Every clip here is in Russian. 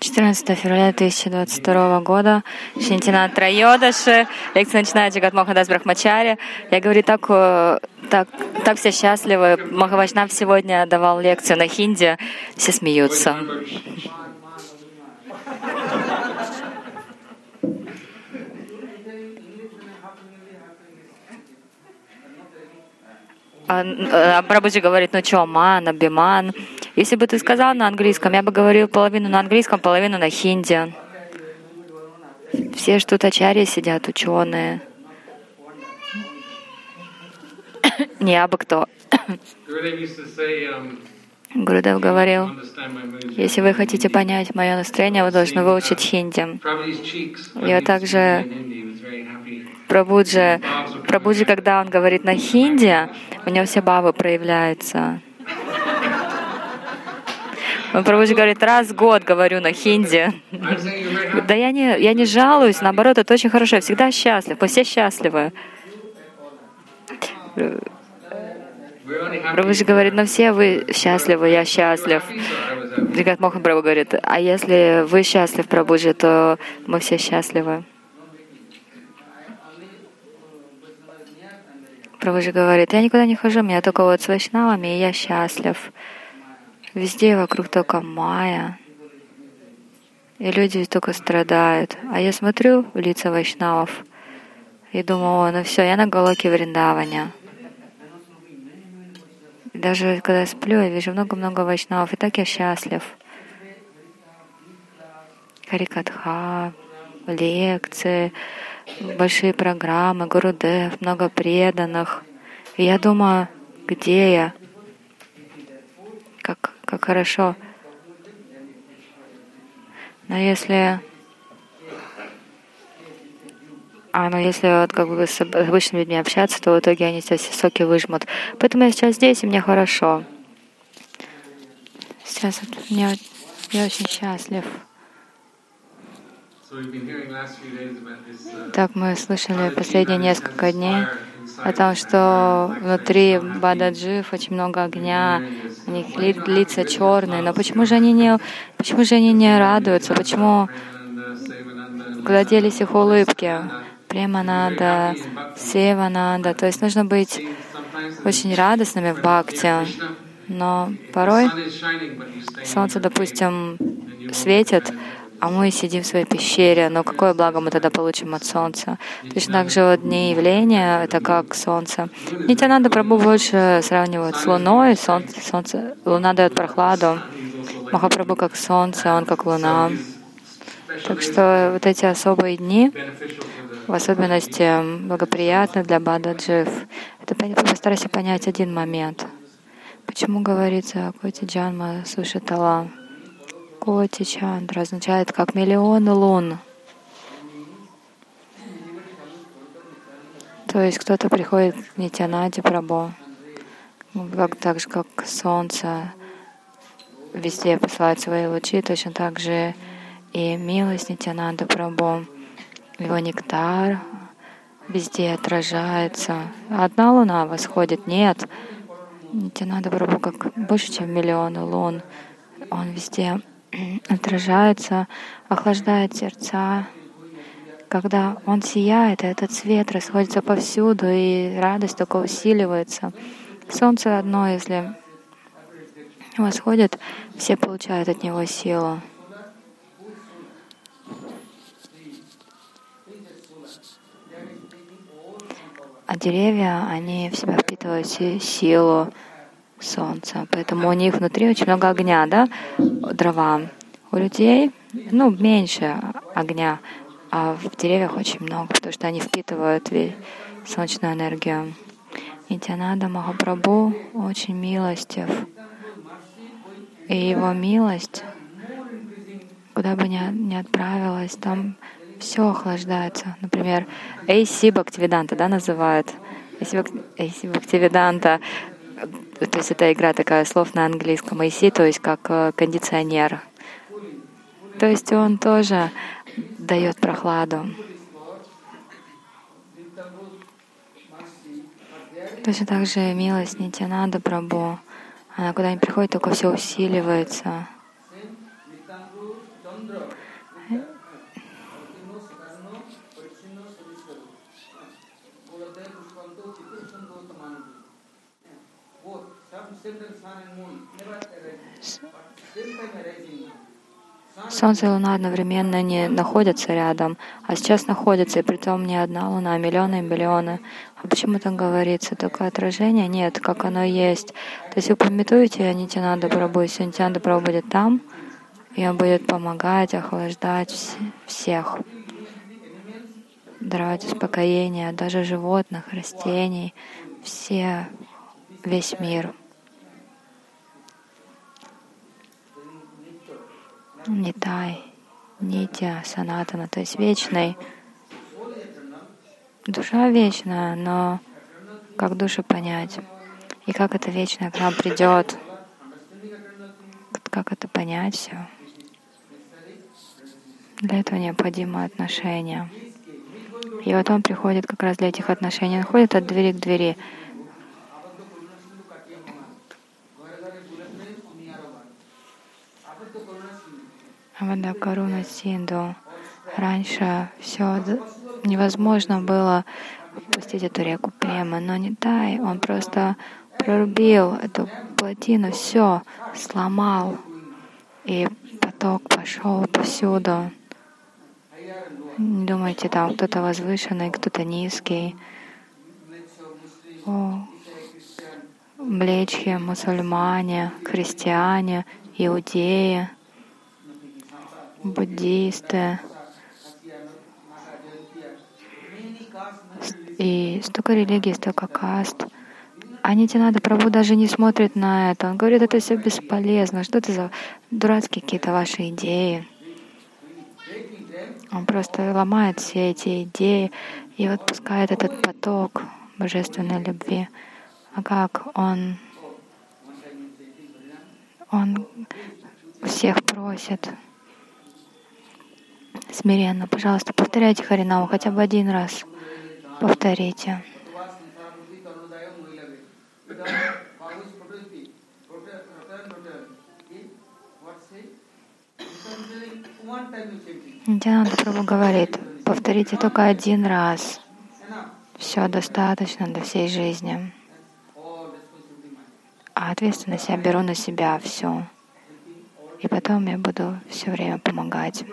14 февраля 2022 года, Шинтина Трайодаши, лекция начинает Джагат Мохадас Брахмачари. Я говорю, так, э, так, так все счастливы. Махавачнав сегодня давал лекцию на хинди, все смеются. А, а Прабhuджи говорит, ну что, ман, абиман. Если бы ты сказал на английском, я бы говорил половину на английском, половину на хинди. Все что тут ачарьи сидят, ученые. Не абы кто. Гурудев говорил, если вы хотите понять мое настроение, вы должны выучить хинди. Вот также Прабуджи, Прабуджи, когда он говорит на хинди, у него все бабы проявляются. Прабуджи говорит, раз в год говорю на хинди. Да я не, я не жалуюсь, наоборот, это очень хорошо, я всегда счастлив, мы все счастливы. Прабhuджи говорит, ну все вы счастливы, я счастлив. Джигат Мохан Прабhu говорит, а если вы счастлив, Прабhuджи, то мы все счастливы. Прабhuджи говорит, я никуда не хожу, меня только вот с вайшнавами, и я счастлив. Везде вокруг только майя. И люди только страдают. А я смотрю в лица вайшнавов и думаю, о, ну все, я на Галоке Вриндаване. Даже когда я сплю, я вижу много-много вайшнавов, и так я счастлив. Харикатха, лекции, большие программы, Гурудев, много преданных. И я думаю, где я? Как, хорошо. Но если а но если вот как бы с обычными людьми общаться, то в итоге они тебя все соки выжмут. Поэтому я сейчас здесь, и мне хорошо. Сейчас вот мне, я очень счастлив. Так мы слышали последние несколько дней о том, что внутри Бададжив очень много огня, у них ли, лица черные, но почему же они не, почему же они не радуются, почему куда делись их улыбки? према надо, сева надо. То есть нужно быть очень радостными в бхакти. Но порой солнце, допустим, светит, а мы сидим в своей пещере, но какое благо мы тогда получим от солнца? Точно так же вот дни явления — это как солнце. Нитянанда Прабhu больше сравнивают с луной, солнце, солнце, луна дает прохладу, Махапрабху как солнце, он как луна. Так что вот эти особые дни, в особенности благоприятны для Бададжив. Это постарайся понять один момент. Почему говорится Коти Джанма Сушитала? Коти Чандра означает как миллионы лун. То есть кто-то приходит к Нитянаде Прабо, как, так же, как солнце везде посылает свои лучи, точно так же и милость Нитянанда Прабо его нектар везде отражается. Одна луна восходит, нет. Тебе надо Прабху как больше, чем миллионы лун. Он везде отражается, охлаждает сердца. Когда он сияет, этот свет расходится повсюду, и радость только усиливается. Солнце одно, если восходит, все получают от него силу. А деревья, они в себя впитывают силу солнца, поэтому у них внутри очень много огня, да, дрова. У людей, ну, меньше огня, а в деревьях очень много, потому что они впитывают солнечную энергию. Нитянада Махапрабху очень милостив. И его милость, куда бы ни, ни отправилась, там все охлаждается. Например, AC Бхактивиданта, да, называют. AC Бхактивиданта, то есть это игра такая слов на английском. AC, то есть как э, кондиционер. То есть он тоже дает прохладу. Точно так же милость Нитянада Прабу, Она куда ни приходит, только все усиливается. Солнце и Луна одновременно не находятся рядом, а сейчас находятся, и при том не одна Луна, а миллионы и миллионы. А почему так говорится? Только отражение? Нет, как оно есть. То есть вы пометуете Нитянанда Прабху, если Нитянанда Прабху будет там, и он будет помогать, охлаждать всех, даровать успокоение, даже животных, растений, все, весь мир. Нитай, Нитя, Санатана, то есть вечный. Душа вечная, но как душу понять? И как это вечное к нам придет? Как это понять все? Для этого необходимо отношения. И вот он приходит как раз для этих отношений. Он ходит от двери к двери. Авада Каруна Синду. Раньше все невозможно было пустить эту реку прямо, но не дай, он просто прорубил эту плотину, все сломал, и поток пошел повсюду. Не думайте, там кто-то возвышенный, кто-то низкий. О, млечхи, мусульмане, христиане, иудеи — буддисты. И столько религий, столько каст. А Нитинада Прабу даже не смотрит на это. Он говорит, это все бесполезно. Что это за дурацкие какие-то ваши идеи? Он просто ломает все эти идеи и вот пускает этот поток божественной любви. А как он, он всех просит смиренно. Пожалуйста, повторяйте Харинаму хотя бы один раз. Повторите. Нитянанда Прабhu говорит, повторите только один раз. Все достаточно для всей жизни. А ответственность я беру на себя все. И потом я буду все время помогать.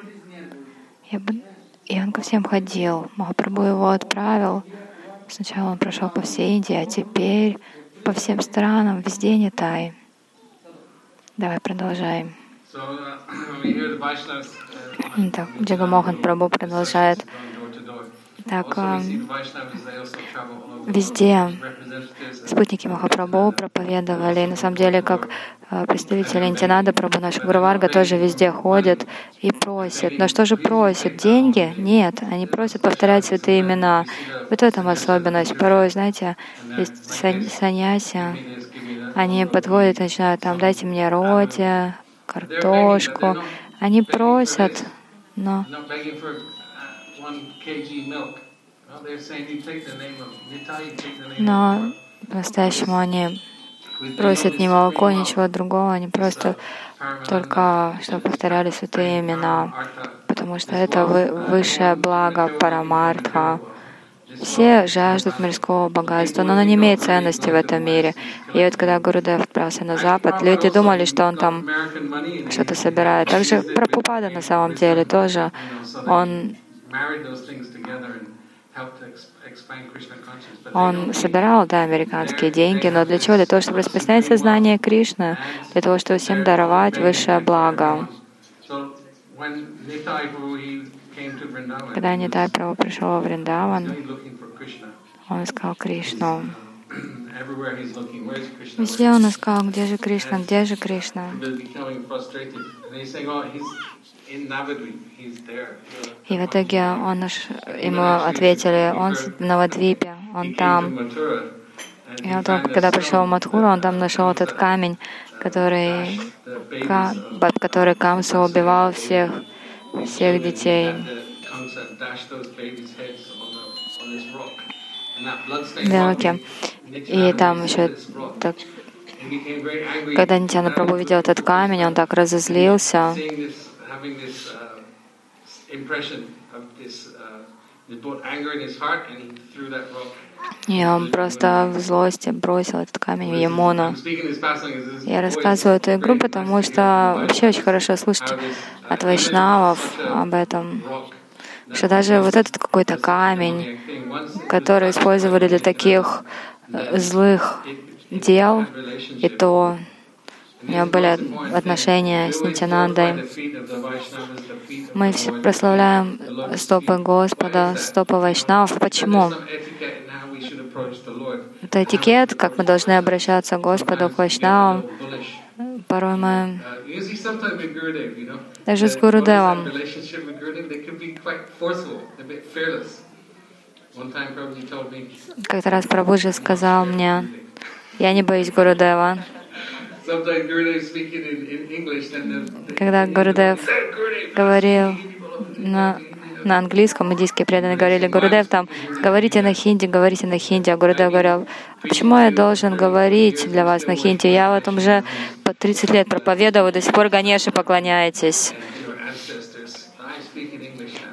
И он ко всем ходил. Махапрабху его отправил. Сначала он прошел по всей Индии, а теперь по всем странам, везде не тай. Давай продолжаем. Так, Джагамохан Прабhu продолжает. Так, везде спутники Махапрабху проповедовали. На самом деле, как а, представители Интинада Прабху, наш Гурварга тоже везде ходят и просят. Но что же просят? Деньги? Нет, они просят повторять святые имена. Вот в этом особенность. Порой, знаете, есть саньяси, они подходят и начинают там, дайте мне роти, картошку. Они просят, но но по-настоящему они просят не молоко, ничего другого, они просто только чтобы повторяли святые имена, потому что это высшее благо Парамартха. Все жаждут мирского богатства, но оно не имеет ценности в этом мире. И вот когда Гурудев отправился на Запад, люди думали, что он там что-то собирает. Также Прабхупада на самом деле тоже, он он собирал, да, американские деньги, но для чего? Для того, чтобы распространять сознание Кришны, для того, чтобы всем даровать высшее благо. Когда Нитай Прабhu пришел во Вриндаван, он искал Кришну. Везде он искал, где же Кришна, где же Кришна. И в итоге он, ему ответили, он в Навадвипе, он там. И он, когда пришел в Мадхуру, он там нашел этот камень, который, под который Камса убивал всех, всех детей. Деваки. И там еще так, Когда Нитяна Прабhu видел этот камень, он так разозлился. И он просто в злости бросил этот камень в Ямону. Я рассказываю эту игру, потому что вообще очень хорошо слушать от вайшнавов об этом, что даже вот этот какой-то камень, который использовали для таких э, злых дел, и то у него были отношения с Нитянандой. Мы все прославляем стопы Господа, стопы Вайшнавов. Почему? Это этикет, как мы должны обращаться к Господу, к Вайшнавам. Порой мы даже с Гурудевом как-то раз Прабhuджи сказал мне, я не боюсь Гурудева. Когда Гурудев говорил на, на английском, индийские преданные говорили, Гурудев там, говорите на хинди, говорите на хинди. А Гурудев говорил, «А почему я должен говорить для вас на хинди? Я вот уже по 30 лет проповедовал, до сих пор Ганеше поклоняетесь.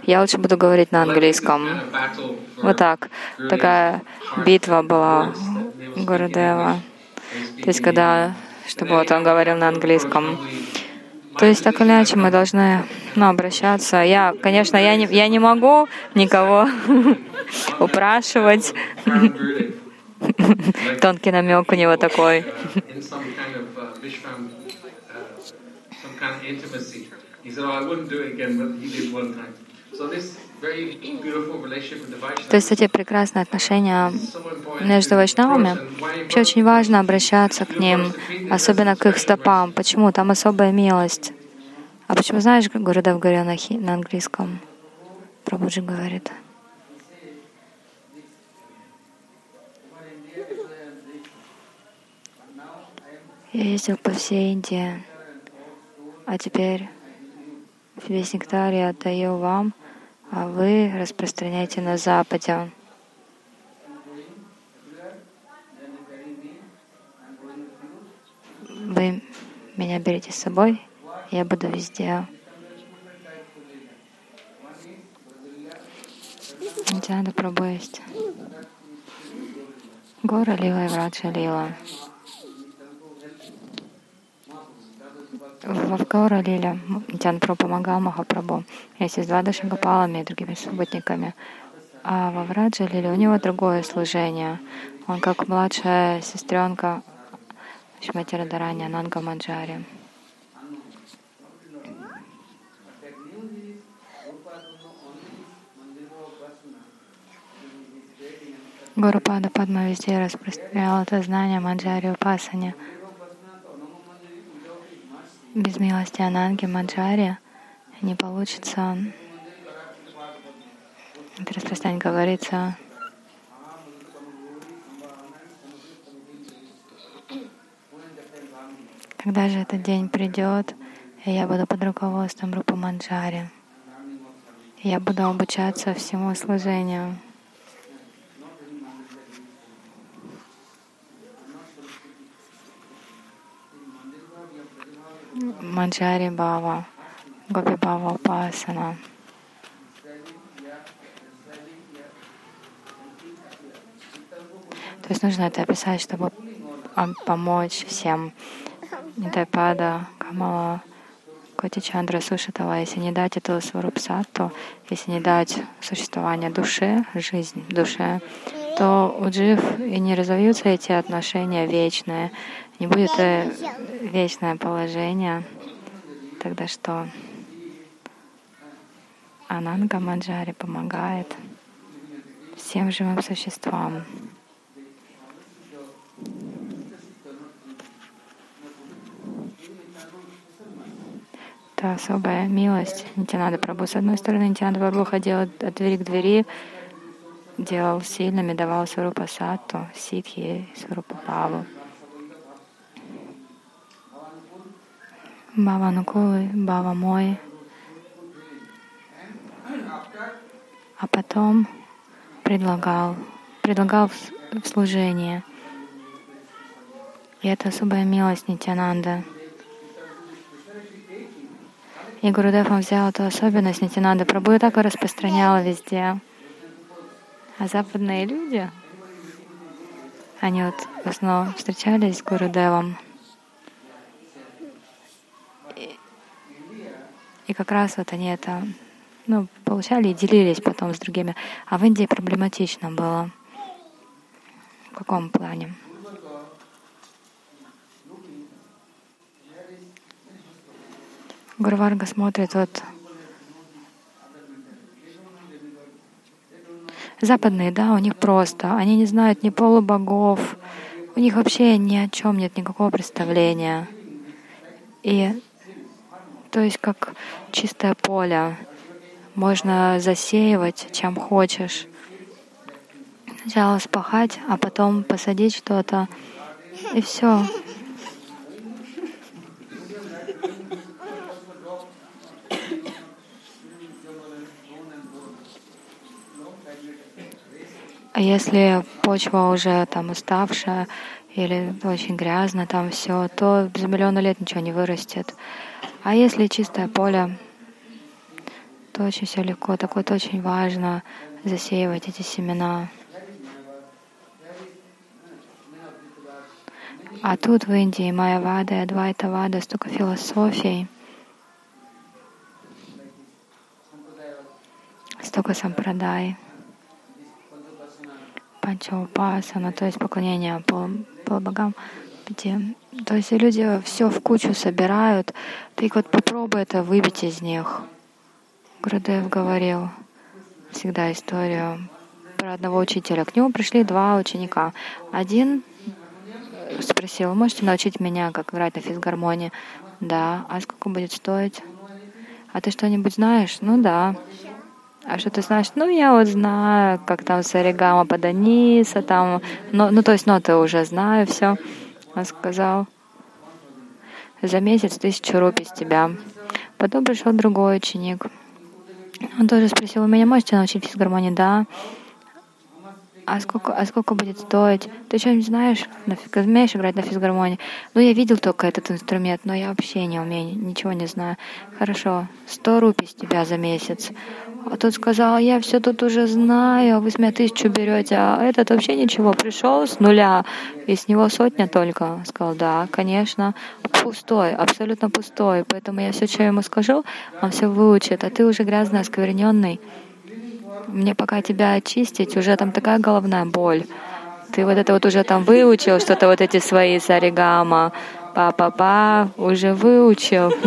Я лучше буду говорить на английском. Вот так. Такая битва была Гурудева. То есть, когда, чтобы вот он говорил на английском. То есть, так или иначе, мы должны ну, обращаться. Я, конечно, я не, я не могу никого упрашивать. Тонкий намек у него такой. То есть эти прекрасные отношения между вайшнавами, вообще очень важно обращаться к ним, особенно к их стопам. Почему? Там особая милость. А почему, знаешь, Гурудев говорил на, хи, на английском? Прабуджи говорит. Я ездил по всей Индии, а теперь весь нектар я отдаю вам, а вы распространяете на Западе. Вы меня берете с собой, я буду везде. Нитянда Прабhu есть. Гора Лила и Враджа Лила. В Гаура Лиле Нитян Прабhu помогал Махапрабху вместе с Двадаши Гопалами и другими субботниками. А во Враджа Лиле у него другое служение. Он как младшая сестренка Шмати Радарани Ананга Маджари. Гурупада Падма везде распространял это знание Маджари Упасани. Без милости Ананги Маджари не получится. Это распространение говорится Когда же этот день придет, и я буду под руководством Рупа Манджари. Я буду обучаться всему служению. Манджари Бава, Гопи Бава Упасана. То есть нужно это описать, чтобы помочь всем Нитайпада, Камала, Коти Чандра, Сушитала, если не дать эту Сварупсату, если не дать существование душе, жизнь душе, то у джив и не разовьются эти отношения вечные, не будет э, вечное положение, тогда что Ананга Маджари помогает всем живым существам. Это особая милость Нитянада Прабу. С одной стороны, Нитянада Прабу ходил от двери к двери, делал сильными, давал Сварупа Сатту, Ситхи, Сварупа Паву. Бава Нукулы, Бава мой. А потом предлагал, предлагал в служение. И это особая милость Нитянанда. И Гурудев он взял эту особенность Нитянанда. Прабhu так и распространял везде. А западные люди, они вот в основном встречались с Гурудевом. И, и как раз вот они это ну, получали и делились потом с другими. А в Индии проблематично было. В каком плане? Гурварга смотрит вот западные, да, у них просто, они не знают ни полубогов, у них вообще ни о чем нет никакого представления. И то есть как чистое поле, можно засеивать чем хочешь. Сначала спахать, а потом посадить что-то, и все. А если почва уже там уставшая или очень грязно там все, то за миллионы лет ничего не вырастет. А если чистое поле, то очень все легко. Так вот очень важно засеивать эти семена. А тут в Индии Майя Вада и Адвайта Вада столько философий, столько сампрадай. Панчаупасана, то есть поклонение полубогам. То есть люди все в кучу собирают. Ты вот попробуй это выбить из них. Гурудев говорил всегда историю про одного учителя. К нему пришли два ученика. Один спросил, можете научить меня, как играть на физгармонии? Да. А сколько будет стоить? А ты что-нибудь знаешь? Ну да. А что ты знаешь? Ну, я вот знаю, как там саригама паданиса, там, ну, ну, то есть ноты уже знаю, все. Он сказал, за месяц тысячу рупий с тебя. Потом пришел другой ученик. Он тоже спросил, у меня можете научить физгармонии? Да а сколько, а сколько будет стоить? Ты что-нибудь знаешь? Нафиг, умеешь играть на физгармонии? Ну, я видел только этот инструмент, но я вообще не умею, ничего не знаю. Хорошо, сто рупий с тебя за месяц. А тот сказал, я все тут уже знаю, вы с меня тысячу берете, а этот вообще ничего, пришел с нуля, и с него сотня только. Сказал, да, конечно, пустой, абсолютно пустой, поэтому я все, что ему скажу, он все выучит, а ты уже грязно оскверненный мне пока тебя очистить, уже там такая головная боль. Ты вот это вот уже там выучил, что-то вот эти свои саригама, па-па-па, уже выучил.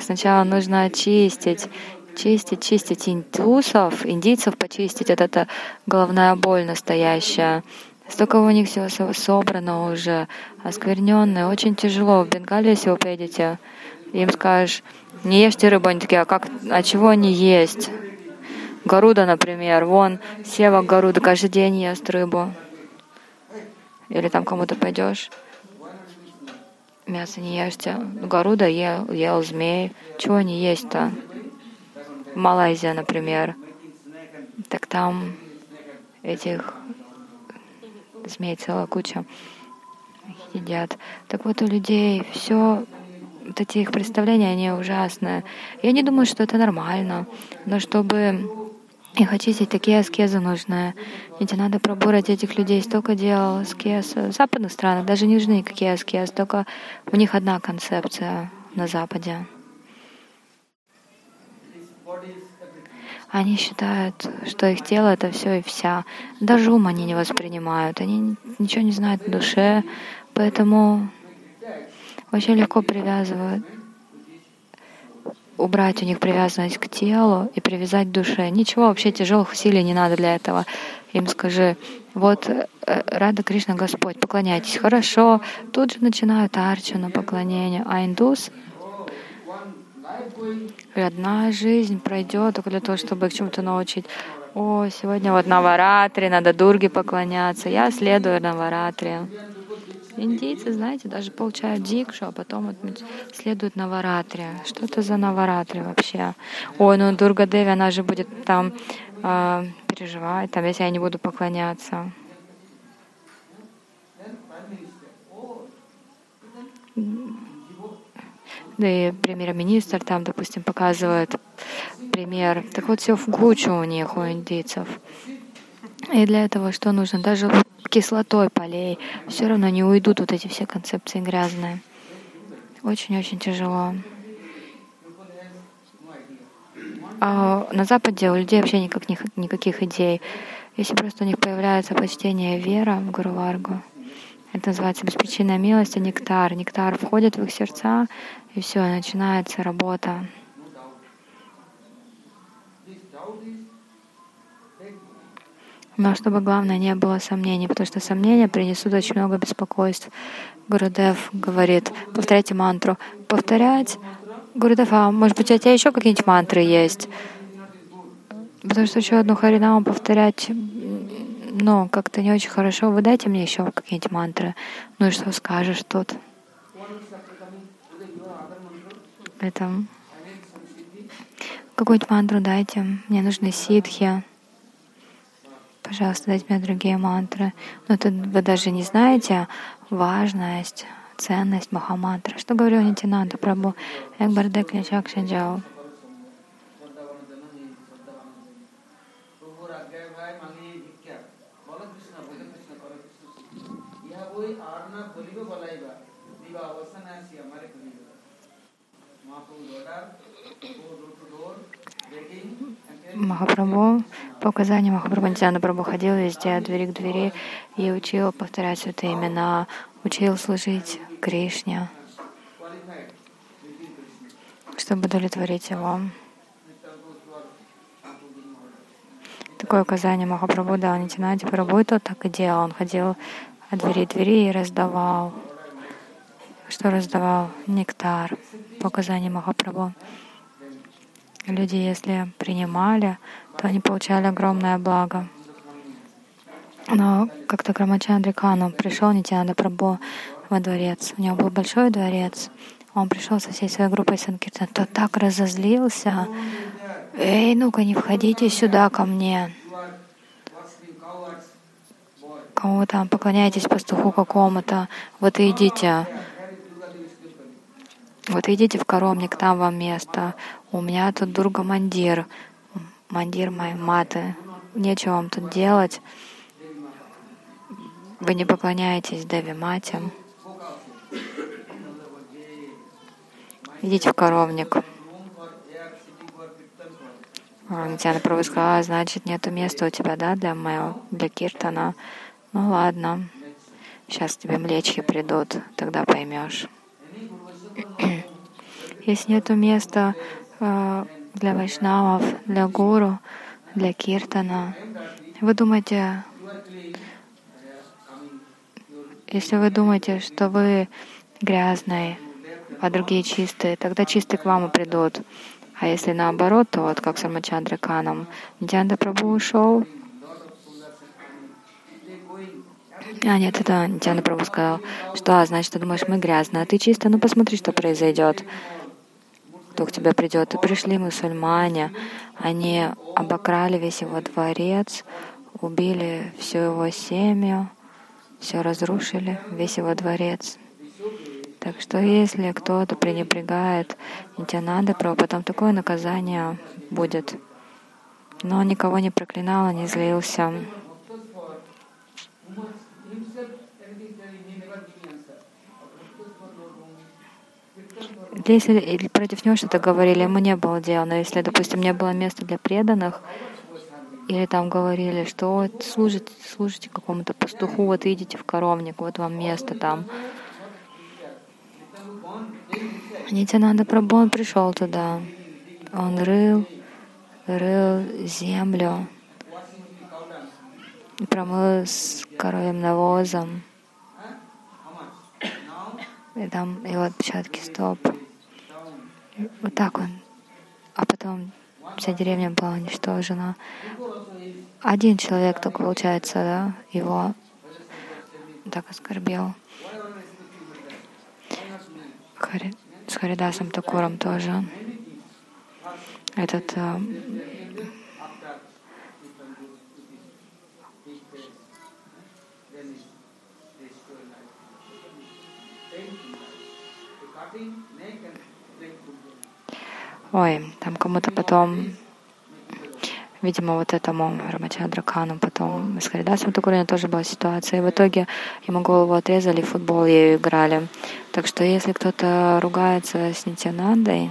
Сначала нужно очистить, чистить, чистить индусов, индийцев почистить. Это, это головная боль настоящая. Столько у них всего собрано уже, оскверненное. Очень тяжело. В Бенгале, если вы поедете, им скажешь, не ешьте рыбу. Они такие, а, как, а чего они есть? Гаруда, например. Вон, Сева Гаруда каждый день ест рыбу. Или там кому-то пойдешь, мясо не ешьте. Гаруда ел, ел змей. Чего они есть-то? Малайзия, например. Так там этих змей целая куча едят. Так вот у людей все вот эти их представления, они ужасные. Я не думаю, что это нормально, но чтобы их очистить, такие аскезы нужны. Ведь надо пробурать этих людей. Столько делал аскез в западных странах, даже не нужны никакие аскезы, только у них одна концепция на Западе. Они считают, что их тело — это все и вся. Даже ум они не воспринимают. Они ничего не знают в душе, поэтому очень легко привязывают, убрать у них привязанность к телу и привязать к душе. Ничего вообще тяжелых усилий не надо для этого. Им скажи, вот э, Рада Кришна Господь, поклоняйтесь. Хорошо, тут же начинают арчану поклонение. А индус одна жизнь пройдет только для того, чтобы их чему-то научить. О, сегодня вот на Варатре, надо Дурге поклоняться. Я следую на Индейцы, знаете, даже получают дикшу, а потом следуют следует Что это за Наваратри вообще? Ой, ну Дурга Деви, она же будет там э, переживать, там, если я не буду поклоняться. Да и премьер-министр там, допустим, показывает пример. Так вот все в кучу у них, у индейцев. И для этого что нужно? Даже кислотой полей все равно не уйдут вот эти все концепции грязные. Очень-очень тяжело. А на Западе у людей вообще никак, никаких идей. Если просто у них появляется почтение вера в Гуру Варгу, это называется беспричинная милость, а нектар. Нектар входит в их сердца, и все, начинается работа. Но чтобы главное не было сомнений, потому что сомнения принесут очень много беспокойств. Гурудев говорит, повторяйте мантру. Повторять? Гурудев, а может быть, у тебя еще какие-нибудь мантры есть? Потому что еще одну харинаму повторять, ну, как-то не очень хорошо. Вы дайте мне еще какие-нибудь мантры. Ну и что скажешь тут? Это какую-нибудь мантру дайте. Мне нужны ситхи пожалуйста, дайте мне другие мантры. Но тут вы даже не знаете важность, ценность Махамантры. Что говорил Нитинанда Прабhu? Экбардек Личак Шаджао. Махапрабху, по указанию Махапрабху Нитяна Прабху ходил везде от двери к двери и учил повторять святые имена, учил служить Кришне, чтобы удовлетворить его. Такое указание Махапрабху дал Нитянаде Прабху, и тот так и делал. Он ходил от двери к двери и раздавал. Что раздавал? Нектар по указанию Махапрабху. Люди, если принимали, то они получали огромное благо. Но как-то Грамачандри Кану пришел Нитянанда Прабhu во дворец. У него был большой дворец. Он пришел со всей своей группой Санкиртан. Тот так разозлился. Эй, ну-ка, не входите сюда ко мне. Кому там поклоняетесь пастуху какому-то, вот и идите. Вот идите в коромник, там вам место. У меня тут Дурга Мандир, Мандир моей маты. Нечего вам тут делать. Вы не поклоняетесь Деви Мате. Идите в коровник. Нитяна Прабhu сказала, «А, значит, нету места у тебя, да, для моего, для киртана. Ну ладно, сейчас тебе млечки придут, тогда поймешь. Если нет места э, для вайшнавов, для гуру, для киртана, вы думаете, если вы думаете, что вы грязные, а другие чистые, тогда чистые к вам и придут. А если наоборот, то вот как с Рамачандра Каном, Нитянда Прабhu ушел, а, нет, это Нитяна Прабhu сказал, что, а, значит, ты думаешь, мы грязные, а ты чисто, ну посмотри, что произойдет. Кто к тебе придет? И пришли мусульмане, они обокрали весь его дворец, убили всю его семью, все разрушили, весь его дворец. Так что если кто-то пренебрегает Нитянады Прабhu, потом такое наказание будет. Но никого не проклинал, не злился. Если против него что-то говорили, ему не было дела. Но если, допустим, не было места для преданных, или там говорили, что вот служите, служите какому-то пастуху, вот идите в коровник, вот вам место там. Нитянанда Прабhu, он пришел туда. Он рыл, рыл землю, промыл с коровьим навозом. И там его отпечатки стоп. Вот так он. А потом вся деревня была уничтожена. Один человек только, получается, да, его так оскорбил. Хари, с Харидасом Такуром тоже. Этот э, ой, там кому-то потом, видимо, вот этому Рамачандра Кану потом с Харидасом Такурина тоже была ситуация. И в итоге ему голову отрезали, футбол ею играли. Так что если кто-то ругается с Нитянандой,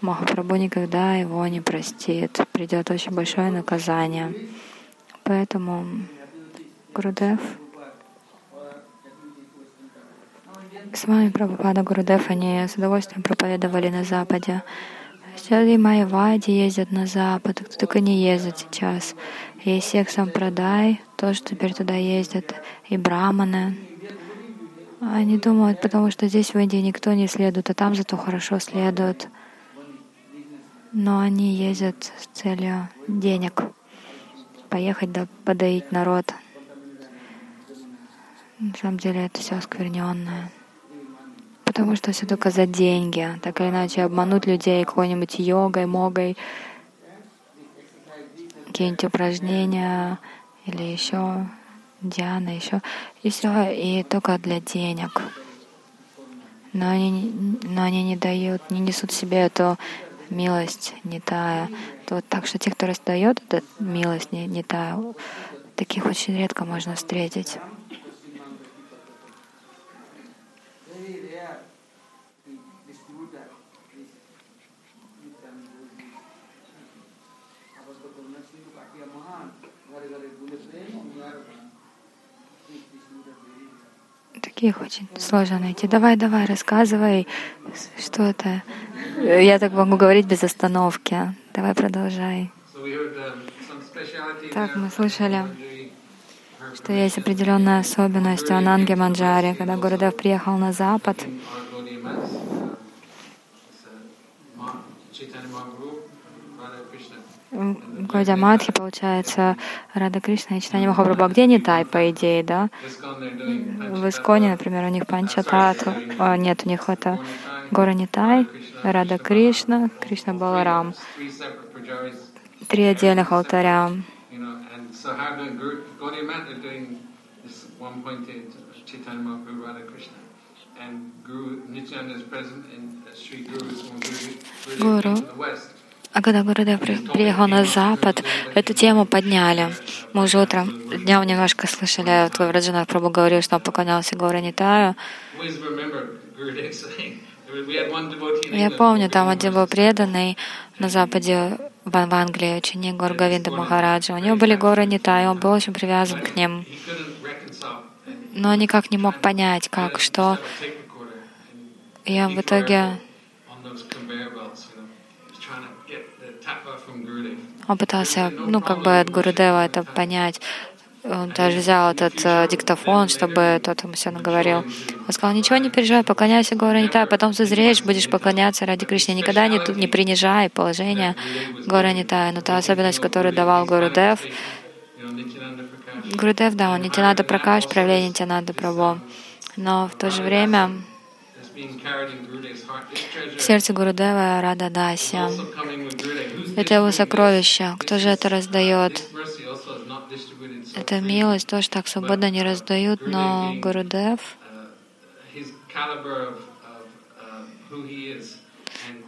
Махапрабху никогда его не простит. Придет очень большое наказание. Поэтому Гурудев с вами Прабхупада Гурудев, они с удовольствием проповедовали на Западе. Сейчас и Майявади ездят на Запад, кто только не ездит сейчас. И всех Сампрадай тоже теперь туда ездят, и Браманы. Они думают, потому что здесь в Индии никто не следует, а там зато хорошо следуют. Но они ездят с целью денег, поехать да подоить народ. На самом деле это все оскверненное. Потому что все только за деньги. Так или иначе обмануть людей какой-нибудь йогой, могой, какие-нибудь упражнения или еще Диана, еще. И все, и только для денег. Но они, но они не дают, не несут себе эту милость не тая. То вот так что те, кто раздает эту милость не, не тая, таких очень редко можно встретить. Таких очень сложно найти. Давай, давай, рассказывай, что это. Я так могу говорить без остановки. Давай, продолжай. Так, мы слышали, что есть определенная особенность у Ананги Манджари. Когда Гурудев приехал на Запад, в городе Мадхи, получается, Рада Кришна и читание Махапрабху. А где не тай, по идее, да? В Исконе, например, у них Панчатату. А, нет, у них это Гора Нитай, Рада Кришна, Кришна Баларам. Три отдельных алтаря. Гуру а когда Гурудев приехал на Запад, эту тему подняли. Мы уже утром, днем немножко слышали, твой Раджанат Прабу говорил, что он поклонялся Горе Нитаю. Я помню, там один был преданный на Западе, в Англии, ученик Горгавинда Махараджа. У него были горы Нитай, он был очень привязан к ним. Но никак не мог понять, как, что. Я в итоге он пытался, ну, как бы от Гурудева это понять. Он даже взял этот э, диктофон, чтобы тот ему все наговорил. Он сказал, ничего не переживай, поклоняйся Гора Нитай, потом созреешь, будешь поклоняться ради Кришны. Никогда не, не принижай положение Гора Нитай. Но та особенность, которую давал Гурудев, Гурудев, да, он Нитянада Пракаш, проявление Нитянада Прабhu. Но в то же время в сердце Гурудева Рада Дася. Это его сокровище. Кто же это раздает? Это милость, тоже так свободно не раздают, но Гурудев,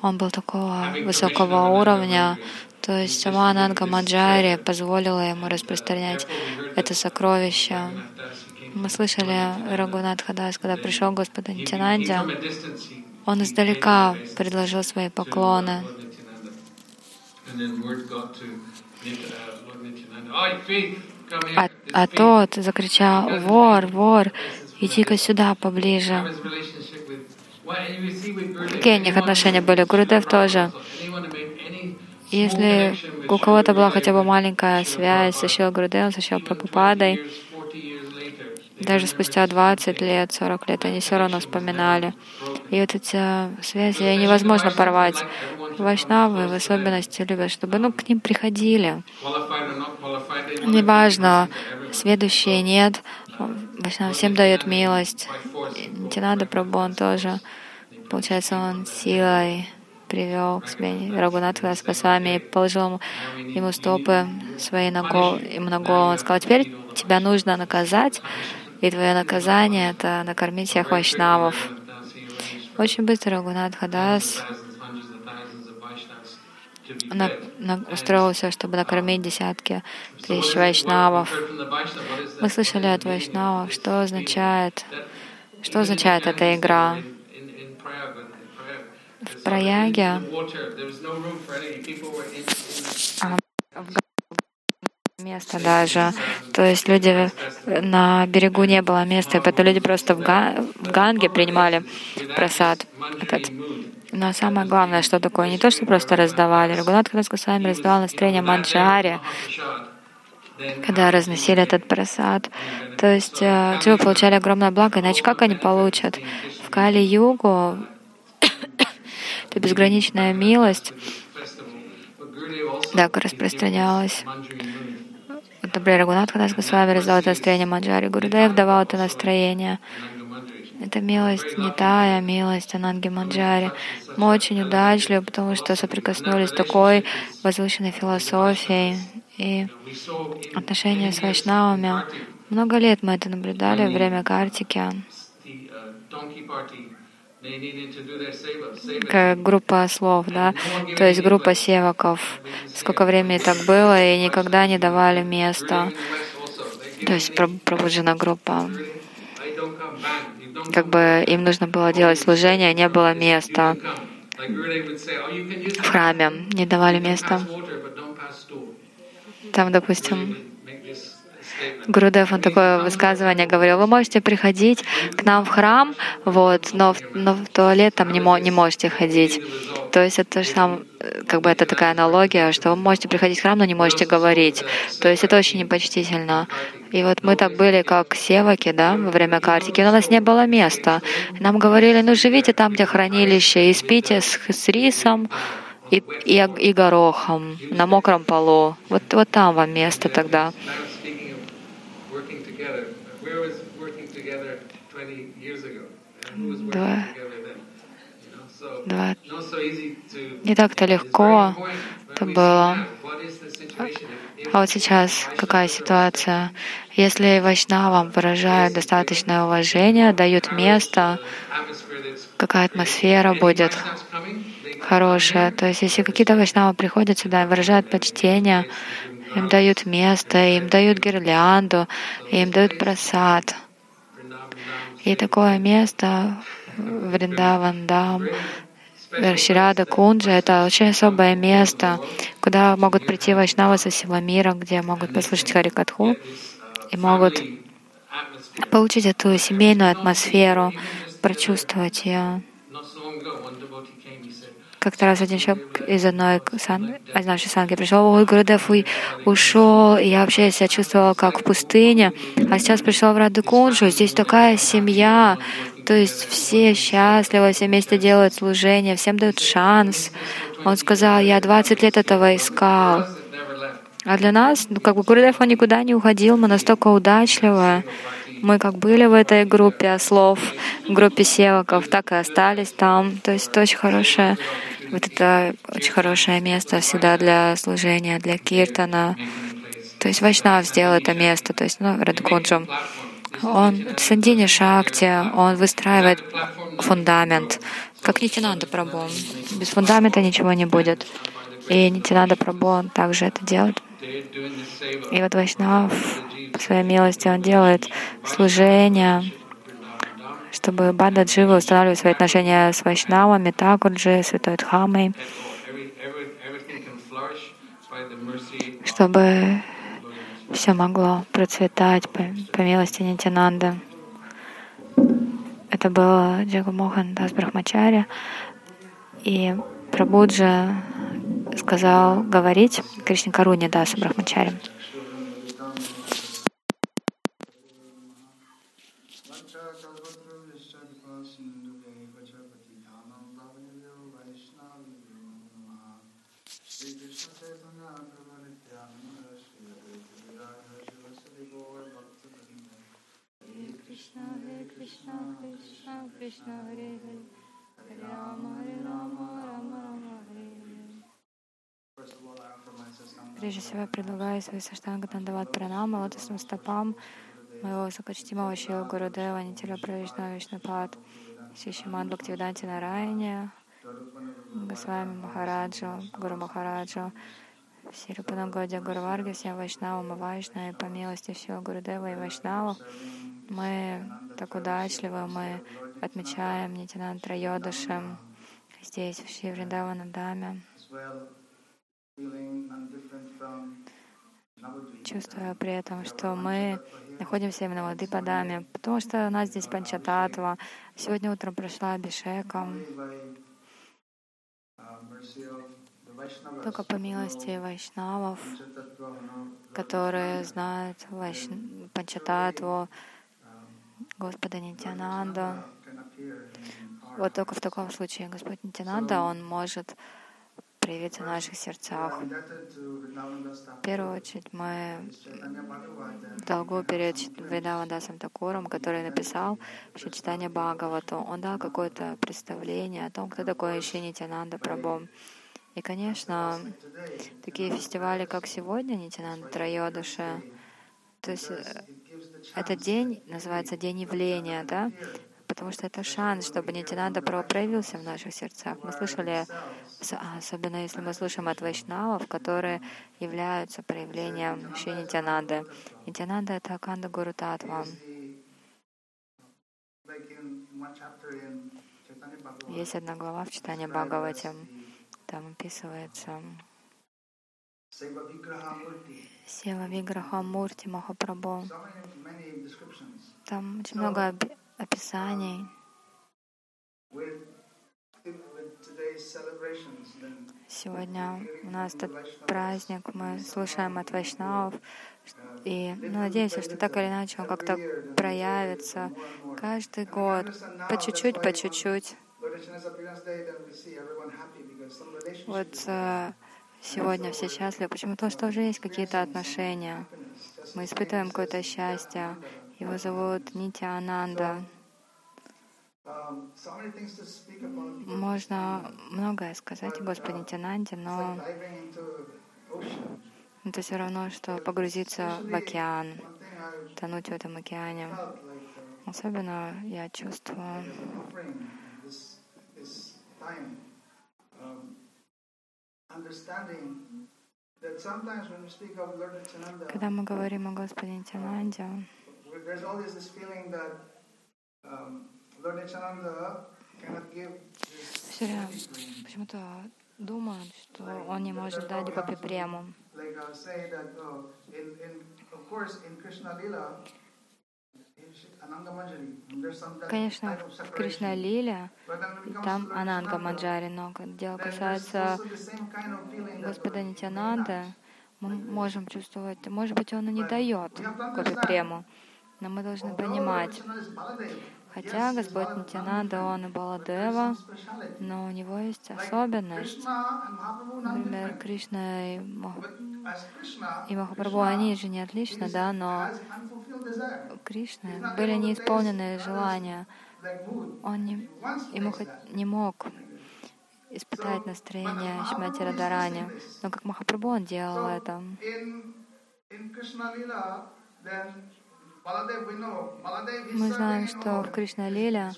он был такого высокого уровня, то есть сама Ананга Маджари позволила ему распространять это сокровище. Мы слышали Рагунат Хадас, когда пришел Господа Нитянандя, он издалека предложил свои поклоны. А, а тот закричал, вор, вор, иди-ка сюда поближе. Какие у них отношения были? Гурудев тоже. Если у кого-то была хотя бы маленькая связь с Шил Гурудевом, с Шил Прабхупадой, даже спустя 20 лет, 40 лет, они все равно вспоминали. И вот эти связи невозможно порвать. Вайшнавы в особенности любят, чтобы ну, к ним приходили. Неважно, следующие нет. Вайшнав всем дает милость. Не надо Прабhu, он тоже. Получается, он силой привел к себе Рагунатха с вами и положил ему, ему стопы своей ногой, ему на голову. Он сказал, теперь тебя нужно наказать, и твое наказание — это накормить всех вайшнавов. Очень быстро Рагунат Хадас на, на, устроился, чтобы накормить десятки тысяч вайшнавов. Мы слышали от вайшнавов, что означает, что означает эта игра. В Праяге а, в место даже. То есть люди на берегу не было места, поэтому люди просто в, га в Ганге принимали просад этот. Но самое главное, что такое, не то, что просто раздавали. Рагунат Кадас-Госвами раздавал настроение манджари, когда разносили этот просад. То есть э, дживы получали огромное благо, иначе как они получат? В Кали-югу это безграничная милость так распространялась. Например, Рагунат Кадас Госвами раздал это настроение Манджари, Гурудев давал это настроение. Это милость не тая, милость Ананги Манджари. Мы очень удачливы, потому что соприкоснулись с такой возвышенной философией и отношения с вайшнавами. Много лет мы это наблюдали во время Картики. Как группа слов, да, то есть группа севаков. Сколько времени так было, и никогда не давали места. То есть пробужена группа как бы им нужно было делать служение, не было места в храме, не давали места. Там, допустим, Гурудев, он такое высказывание говорил, вы можете приходить к нам в храм, вот, но в, но в туалет там не, мо, не можете ходить. То есть это же сам, как бы это такая аналогия, что вы можете приходить в храм, но не можете говорить. То есть это очень непочтительно. И вот мы так были, как севаки, да, во время картики, но у нас не было места. Нам говорили, ну живите там, где хранилище, и спите с, с рисом, и, и, и горохом на мокром полу. Вот, вот там вам место тогда. Два, два. Не так-то легко это было. А вот сейчас какая ситуация? Если вайшнавам выражают достаточное уважение, дают место, какая атмосфера будет хорошая. То есть если какие-то вайшнавы приходят сюда и выражают почтение, им дают место, им дают гирлянду, им дают просад. И такое место Вриндавандам, Ширада Кунджа — это очень особое место, куда могут прийти вайшнавы со всего мира, где могут послушать Харикатху и могут получить эту семейную атмосферу, прочувствовать ее. Как-то раз один человек из одной сан, из нашей санки пришел, ой, Гурудев ушел, и я вообще себя чувствовала как в пустыне, а сейчас пришел в Радыкунджу, здесь такая семья, то есть все счастливы, все вместе делают служение, всем дают шанс. Он сказал, я 20 лет этого искал. А для нас, ну, как бы Гурдев, он никуда не уходил, мы настолько удачливы. Мы как были в этой группе ослов, группе севаков, так и остались там. То есть это очень хорошее вот это очень хорошее место всегда для служения, для киртана. То есть Вайшнав сделал это место, то есть ну, Радхунджу. Он Сандини Шакти, он выстраивает фундамент, как Нитинанда Прабhu. Без фундамента ничего не будет. И Нитинанда Прабhu, он также это делает. И вот Вайшнав, по своей милости, он делает служение, чтобы Бада Джива устанавливать свои отношения с Вайшнавами, Такурджи, Святой Дхамой, чтобы все могло процветать по, по милости Нитянанды. Это был Джагамохан Дас Брахмачари, и Прабуджа сказал говорить Кришна Каруни Даса Брахмачари. Кришна, Харе Харе, Харе Рама, Харе Рама, Рама Рама, Харе Прежде всего, я предлагаю свои саштанга Тандават Пранама лотосным стопам моего высокочтимого Шила Гурудева, Нитиля Правишна Вишнапад. Шишиман Бхактивиданти Нарайне, Госвами Махараджа, Гуру Махараджа, Сирупанагодя Гурварги, всем Вайшнавам и Вайшна, и по милости всего Гурудева и Вайшнавов, мы так удачливы, мы отмечаем Нитинан Трайодашем здесь, в Шивриндаванам Даме, чувствуя при этом, что мы находимся именно в Адипадаме, потому что у нас здесь Панчататва. Сегодня утром прошла Абишека. Только по милости вайшнавов, которые знают вайш... Панчататву, Господа Нитянанда. Вот только в таком случае Господь Нитянанда, Он может проявиться в наших сердцах. В первую очередь мы в долгу перед Ведавандасом Такуром, который написал читание Бхагавату. Он дал какое-то представление о том, кто такой Иши Нитянанда Прабhu. И, конечно, такие фестивали, как сегодня, Нитянанда Трайодаши, то есть э, этот день называется День явления, да? Потому что это шанс, чтобы Нитянанда проявился в наших сердцах. Мы слышали, особенно если мы слушаем от вайшнавов, которые являются проявлением Шри Нитянанды. Нитянанда — это Аканда Гуру Татва. Есть одна глава в читании Бхагавати, там описывается Сева Виграха Мурти Махапрабху. Там очень много описаний. Сегодня у нас этот праздник, мы слушаем от вайшнавов, и ну, надеемся, что так или иначе он как-то проявится каждый год, по чуть-чуть, по чуть-чуть. Вот э, сегодня все счастливы. Почему? Потому что уже есть какие-то отношения. Мы испытываем какое-то счастье. Его зовут Нитя Ананда. Можно многое сказать о Господе Нитянанде, но это все равно, что погрузиться в океан, тонуть в этом океане. Особенно я чувствую когда мы говорим о Господе Нитянанде, все время почему-то думают, что он не может дать Гопи прему. Конечно, в Кришна Лиле там Ананга Манджари, но дело касается Господа Нитянанда, мы можем чувствовать, может быть, он и не дает Гопи прему, но мы должны понимать, хотя Господь Нитянанда, он и Баладева, но у него есть особенность. Например, Кришна и, Мах... и Махапрабху, они же не отлично, да, но Кришны были неисполненные желания. Он не, ему не мог испытать настроение Шмати Радарани. Но как Махапрабху он делал это. Мы знаем, что в Кришна Лиле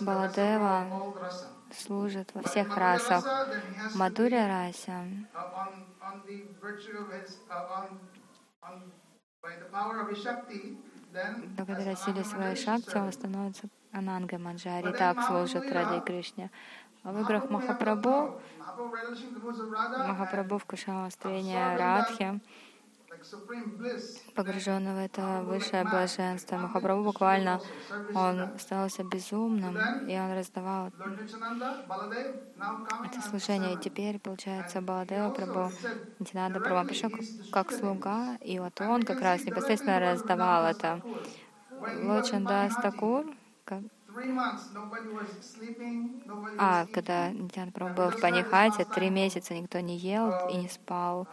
Баладева служит во всех расах. Мадуря расе благодаря силе своей шакти он становится Анангой Манджари, так служит ради Кришне. А в играх Махапрабху, Махапрабху вкушал настроение Радхи, погруженный в это высшее блаженство. Махапрабху буквально, он остался безумным, и он раздавал это служение. И теперь, получается, Баладева Прабху, Нитинада Прабху пришел как слуга, и вот он как раз непосредственно раздавал это. Лочандас Такур, как... А, когда Нитян Прабху был в Панихате, три месяца никто не ел и не спал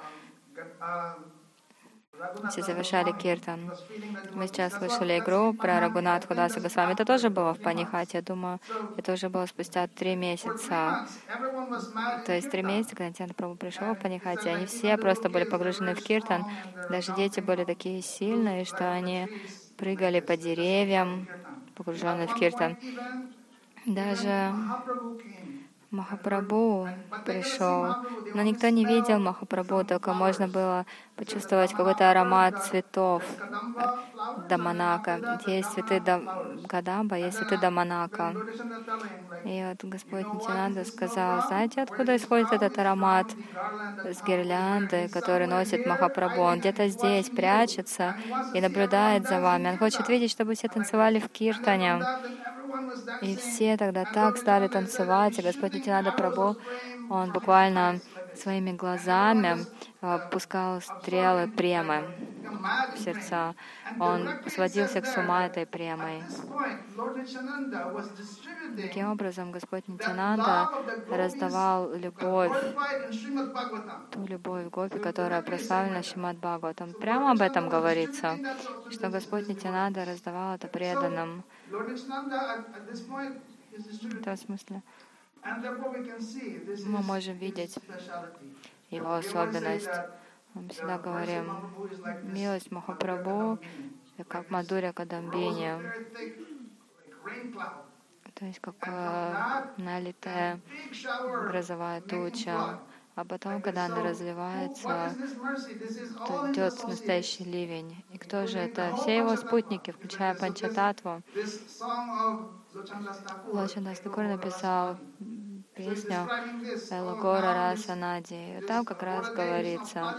все завершали киртан. Мы сейчас слышали игру про Рагунат Худаса Госвами. Это тоже было в Панихате. Я думаю, это уже было спустя три месяца. То есть три месяца, когда Нитяна Прабhu пришел в Панихате, они все просто были погружены в киртан. Даже дети были такие сильные, что они прыгали по деревьям, погруженные в киртан. Даже Махапрабху пришел, но никто не видел Махапрабху, только можно было почувствовать какой-то аромат цветов Даманака. Есть цветы Кадамба, есть цветы Даманака. И вот Господь Нитянанда сказал, знаете, откуда исходит этот аромат с гирлянды, который носит Махапрабху? Он где-то здесь прячется и наблюдает за вами. Он хочет видеть, чтобы все танцевали в киртане. И все тогда так стали танцевать, и Господь Нитянанда Прабhu, он буквально своими глазами а, пускал стрелы премы в сердца. Он сводился к с ума этой премой. Таким образом, Господь Нитянанда раздавал любовь, ту любовь Гопи, которая прославлена Шимад Бхагаватам. Прямо об этом говорится, что Господь Нитянанда раздавал это преданным. В этом смысле мы можем видеть его особенность. Мы всегда говорим, милость Махапрабху, как Мадуря Кадамбини, то есть как э, налитая грозовая туча. А потом, когда она разливается, то идет настоящий ливень. И кто же это? Все его спутники, включая Панчататву. Лочандас Такур написал песню Гора Раса Нади. И там как раз говорится,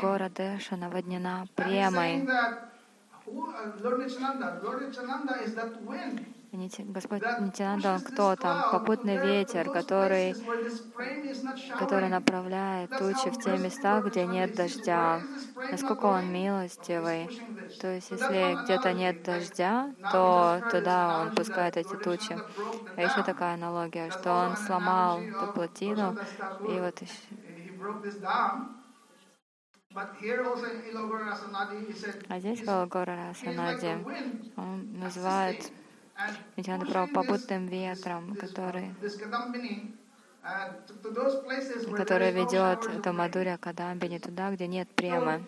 гора Дэша наводнена премой. Господь он кто там? Попутный ветер, который, который направляет тучи в те места, где нет дождя. Насколько он милостивый. То есть, если где-то нет дождя, то туда он пускает эти тучи. А еще такая аналогия, что он сломал ту плотину, и вот а здесь в Алагора Расанади он называет Нитянанда Прабhu попутным ветром, который, который ведет эту Мадуря Кадамбини туда, где нет премы.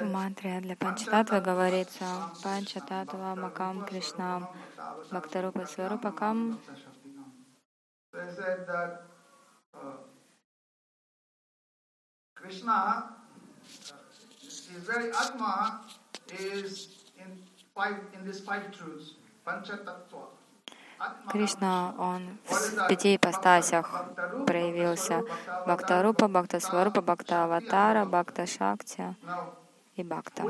В мантре для Панчататвы говорится Панчататва Макам Кришнам Бхактарупа Сварупакам Krishna his very Atma is in five in these five truths, Panchatattva. Кришна, он в пяти ипостасях проявился. Бхактарупа, Бхактасварупа, Бхактаватара, Бхакта Шакти и Бхакта.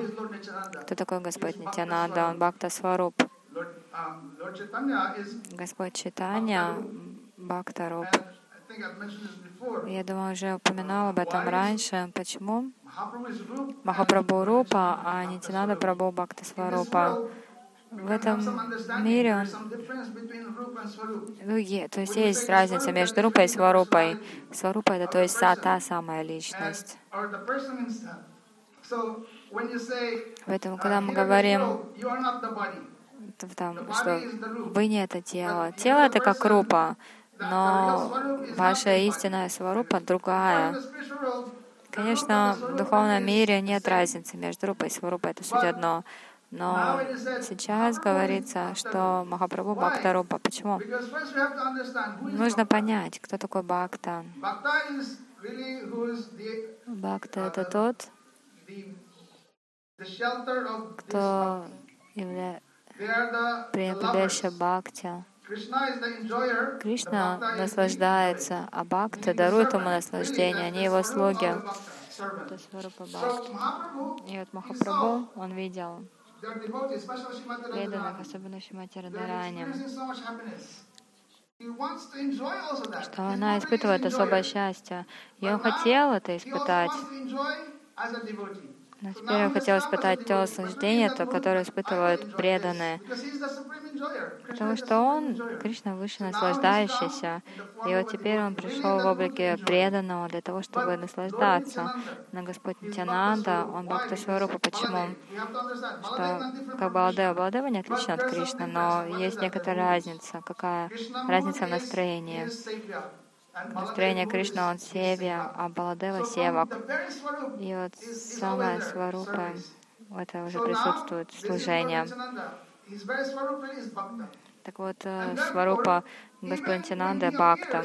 Кто такой Господь Нитянанда? Он Бхакта Сваруп. Господь Читания, Бхактаруп. Я думаю, уже упоминал об этом раньше. Почему? Махапрабху Рупа, а Нитинада Прабху Бхакта Сварупа. В этом мире он... Ну, то есть есть разница между Рупой и Сварупой. Сварупа — это то есть та самая личность. Поэтому, когда мы говорим, там, что вы не это тело. Тело — это как рупа, но ваша истинная сварупа другая. Конечно, в духовном мире нет разницы между рупой и сварупой, это суть одно. Но сейчас говорится, что Махапрабху Бхакта Рупа. Почему? Нужно понять, кто такой Бхакта. Бхакта — это тот, кто является прибежище Бхакти. Кришна наслаждается, а Бхакта дарует ему наслаждение, они его слуги. И вот Махапрабху, он видел. преданных, особенно Шимати Радарани, что она испытывает особое счастье. И он хотел это испытать. Но теперь я хотел испытать то наслаждение, то, которое испытывают преданные. Потому что он, Кришна, выше наслаждающийся. И вот теперь он пришел в облике преданного для того, чтобы наслаждаться. Но Господь Нитянанда, он Бхакта Сварупа. Почему? Что как Баладева. Баладева не отлично от Кришны, но есть некоторая разница. Какая разница в настроении? Настроение Кришна, он Севия, а Баладева — Севак. И вот самая Сварупа это уже присутствует служение. Так вот, э, Сварупа Господин Тинанда Бхакта.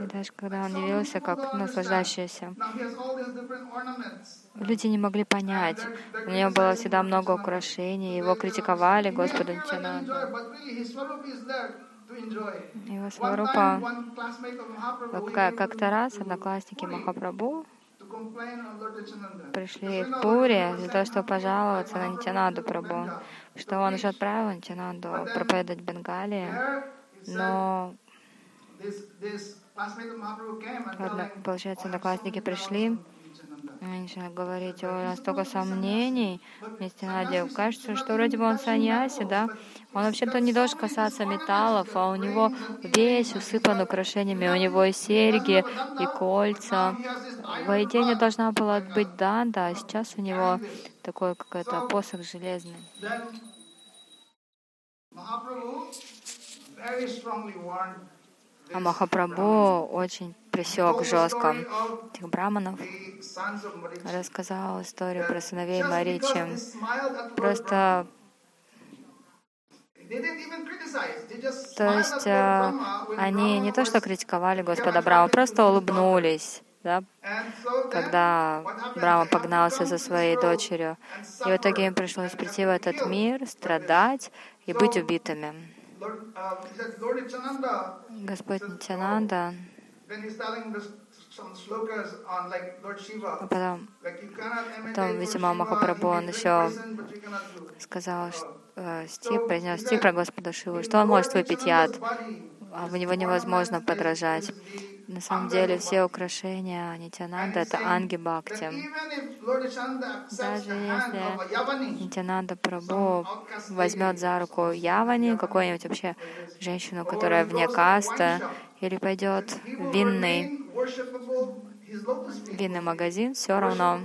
И даже когда он явился как наслаждающийся, люди не могли понять. У него было всегда много украшений, его критиковали Господу Тинанду. Его Сварупа, как-то раз одноклассники Махапрабху пришли в Пури для того, чтобы пожаловаться на Нитянаду Прабу, что он уже отправил Нитянаду проповедовать в Бенгалии, но получается, одноклассники пришли, начали говорить, о, у нас столько вместе Надя. Кажется, что вроде бы он саньяси, да? Он вообще-то не должен касаться металлов, а у него весь усыпан украшениями. У него и серьги, и кольца. В идее должна была быть данда, а сейчас у него такой какой-то посох железный. А Махапрабху очень пресек жестко этих браманов, рассказал историю про сыновей Маричи. Просто то есть э, они не то что критиковали Господа Брама, просто улыбнулись, да, когда Брама погнался за своей дочерью. И в итоге им пришлось прийти в этот мир, страдать и быть убитыми. Господь Нитянанда. А потом, потом, видимо, Махапрабху, он еще сказал э, стих, произнес стих про Господа Шиву, что он может выпить яд, а в него невозможно подражать. На самом деле все украшения Нитянанда — это Анги Бхакти. Даже если Нитянанда Прабhu возьмет за руку Явани, какую-нибудь вообще женщину, которая вне каста, или пойдет в винный, винный магазин, все равно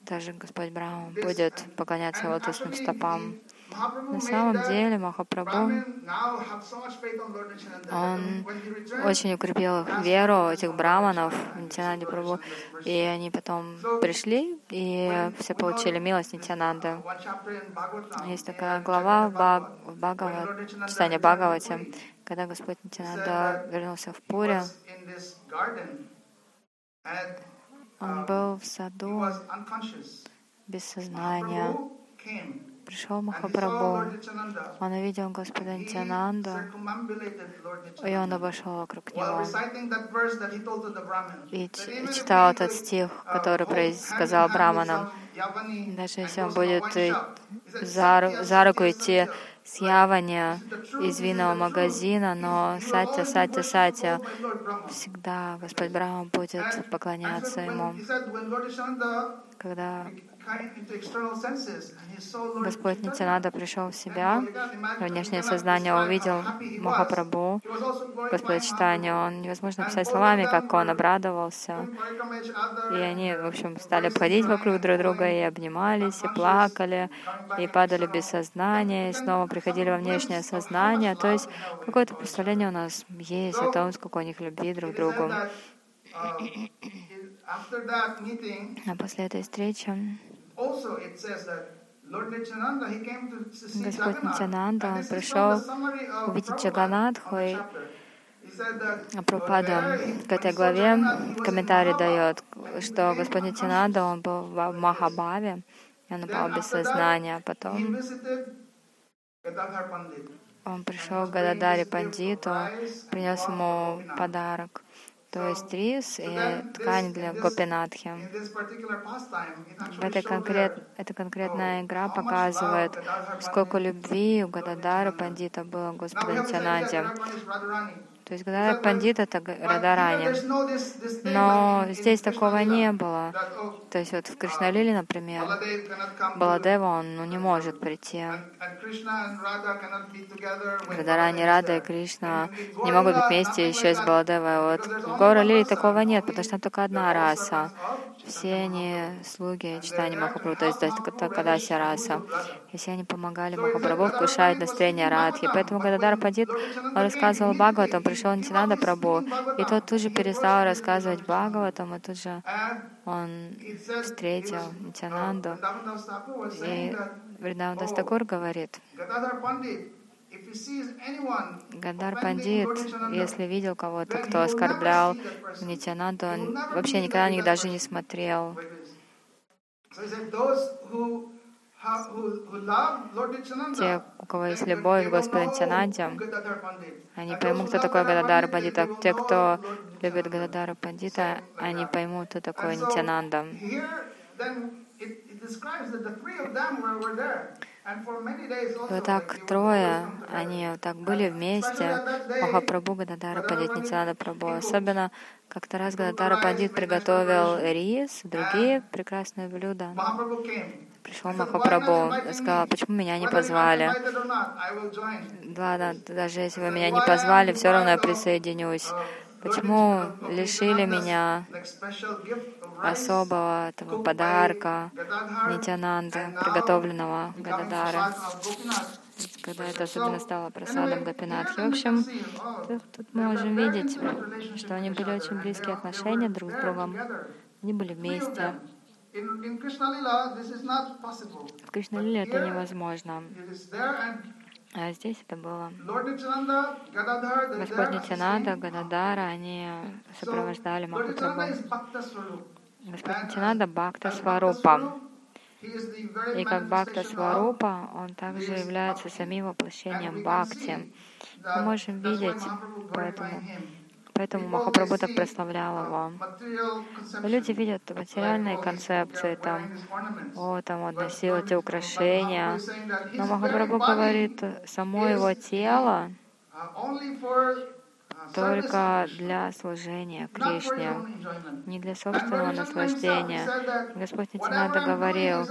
даже Господь Брахма будет поклоняться лотосным стопам. На самом деле Махапрабху, он очень укрепил веру этих браманов, Нитянанди Прабху, и они потом пришли, и все получили милость Нитянанды. Есть такая глава в Бхагават, читание Бхагавати, когда Господь Нитянанда вернулся в Пуре, он был в саду. без сознания пришел Махапрабху. Он увидел Господа Нитянанду, и он обошел вокруг него. И читал этот стих, который сказал Браманам. Даже если он будет за, за руку идти с Явани из винного магазина, но Сатя, Сатя, Сатя, всегда Господь Брахма будет поклоняться ему. Когда Господь Нитянада пришел в себя, внешнее сознание увидел Махапрабху, Господь Читания. Он невозможно писать словами, как он обрадовался. И они, в общем, стали обходить вокруг друг друга и обнимались, и плакали, и падали без сознания, и снова приходили во внешнее сознание. То есть какое-то представление у нас есть о том, сколько у них любви друг к другу. А после этой встречи Господь Нитянанда, он пришел увидеть Джаганатху, и Прабхупада к этой главе комментарий дает, что Господь Нитянанда, он был в Махабаве, и он упал без сознания. Потом он пришел к Гададаре Пандиту, принес ему подарок то есть рис и ткань для гопинатхи. В этой конкрет, эта конкретная игра показывает, сколько любви у Гададара Пандита было Господу Нитянанде. То есть Гадара Пандит — это Радарани. Но здесь такого не было. То есть вот в Кришналиле, например, Баладева, он ну, не может прийти. Радарани, Рада и Кришна не могут быть вместе еще с Баладевой. Вот в Гора Лили такого нет, потому что там только одна раса. Все они слуги читания Махапрабху, то есть это Кадася раса. И все они помогали Махапрабху вкушать настроение Радхи. Поэтому, когда Дарападит рассказывал Бхагаватам, пришел Нитинада Прабhu, и тот тут же перестал рассказывать Бхагаватам, и тут же он встретил Нитянанду. И Вриндаван Такур говорит, Гадар Пандит, если видел кого-то, кто оскорблял Нитянанду, он вообще никогда на них даже не смотрел. Те, у кого есть любовь к Господу Нитянанде, они поймут, кто такой Гададар Пандит. А те, кто любит Гададара Пандита, они поймут, кто такой Нитянанда. Вот так трое, они вот так были вместе, Махапрабху, Гададара, Пандит, Нитянада Прабху. Особенно как-то раз Гададара Пандит приготовил рис, другие прекрасные блюда. Пришел Махапрабху и сказал, почему меня не позвали? Ладно, даже если вы меня не позвали, все равно я присоединюсь. Почему лишили меня особого этого подарка Нитянанды, приготовленного Гададары, когда это особенно стало просадом Гапинатхи. В общем, тут мы можем видеть, что они были очень близкие отношения друг с другом. Они были вместе. В Кришналиле это невозможно. А здесь это было. Господь Нитянанда, Гададара, они сопровождали Махапрабху. Господь Нитянанда Бхакта Сварупа. И как Бхакта Сварупа, он также является самим воплощением Бхакти. Мы можем видеть, поэтому Поэтому Махапрабху так прославлял его. Люди видят материальные концепции, там, о, там он носил эти украшения. Но Махапрабху говорит, само его тело только для служения Кришне, не для собственного наслаждения. Господь Нитинада говорил,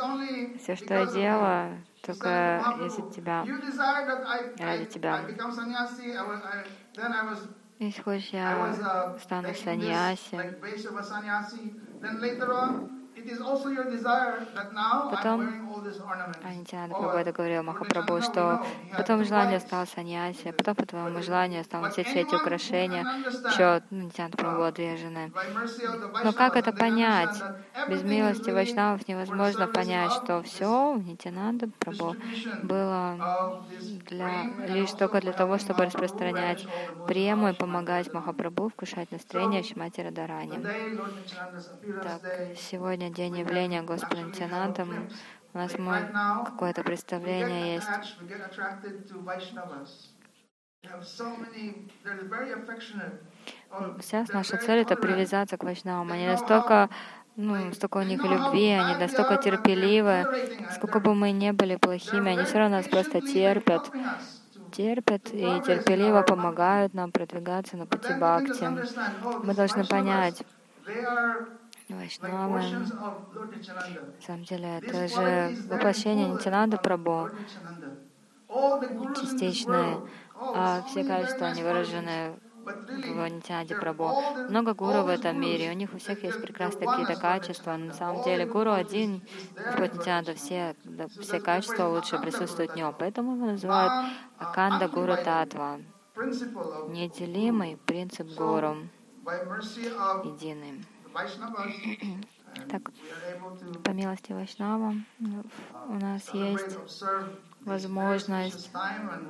все, что я делаю, только из-за Тебя, ради Тебя. Если хочешь, я стану саньяси. Потом Анитянада Прабхупада говорил Махапрабху, что потом желание стало саньяси, потом по твоему желанию стало носить все эти украшения, еще Нитянада Прабхупада две жены. Но как это понять? Без милости Вайшнавов невозможно понять, что все у Нитянанда Прабху было для, лишь только для того, чтобы распространять прему и помогать Махапрабху вкушать настроение Шимати Радарани. Так, сегодня день явления Господа Нитянанда. У нас какое-то представление есть. Сейчас наша цель — это привязаться к Вайшнавам. Они настолько ну, столько у них любви, они настолько терпеливы. Сколько бы мы ни были плохими, они все равно нас просто терпят терпят и терпеливо помогают нам продвигаться на пути бхакти. Мы должны понять, Вайшнавы, на самом деле, это же воплощение Нитянанда Прабhu, частичное, а все качества, они выражены в Нитянанде Прабhu. Много гуру в этом мире, у них у всех есть прекрасные какие-то качества, но на самом деле гуру один, Господь Нитянанда, все, да, все качества лучше присутствуют в нем, поэтому его называют Аканда Гуру Татва, неделимый принцип гуру, единый. Так, по милости Вайшнава у нас есть возможность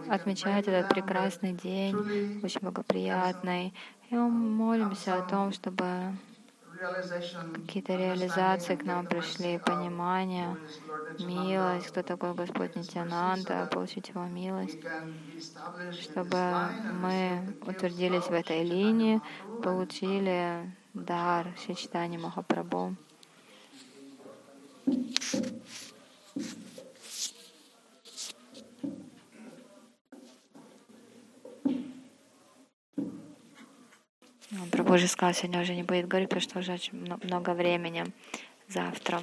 отмечать этот прекрасный день, очень благоприятный. И мы молимся о том, чтобы какие-то реализации к нам пришли, понимание, милость, кто такой Господь Нитянанда, получить Его милость, чтобы мы утвердились в этой линии, получили дар Шичтани Махапрабху. Прабhu же сказал, сегодня уже не будет говорить, потому что уже очень много времени. Завтра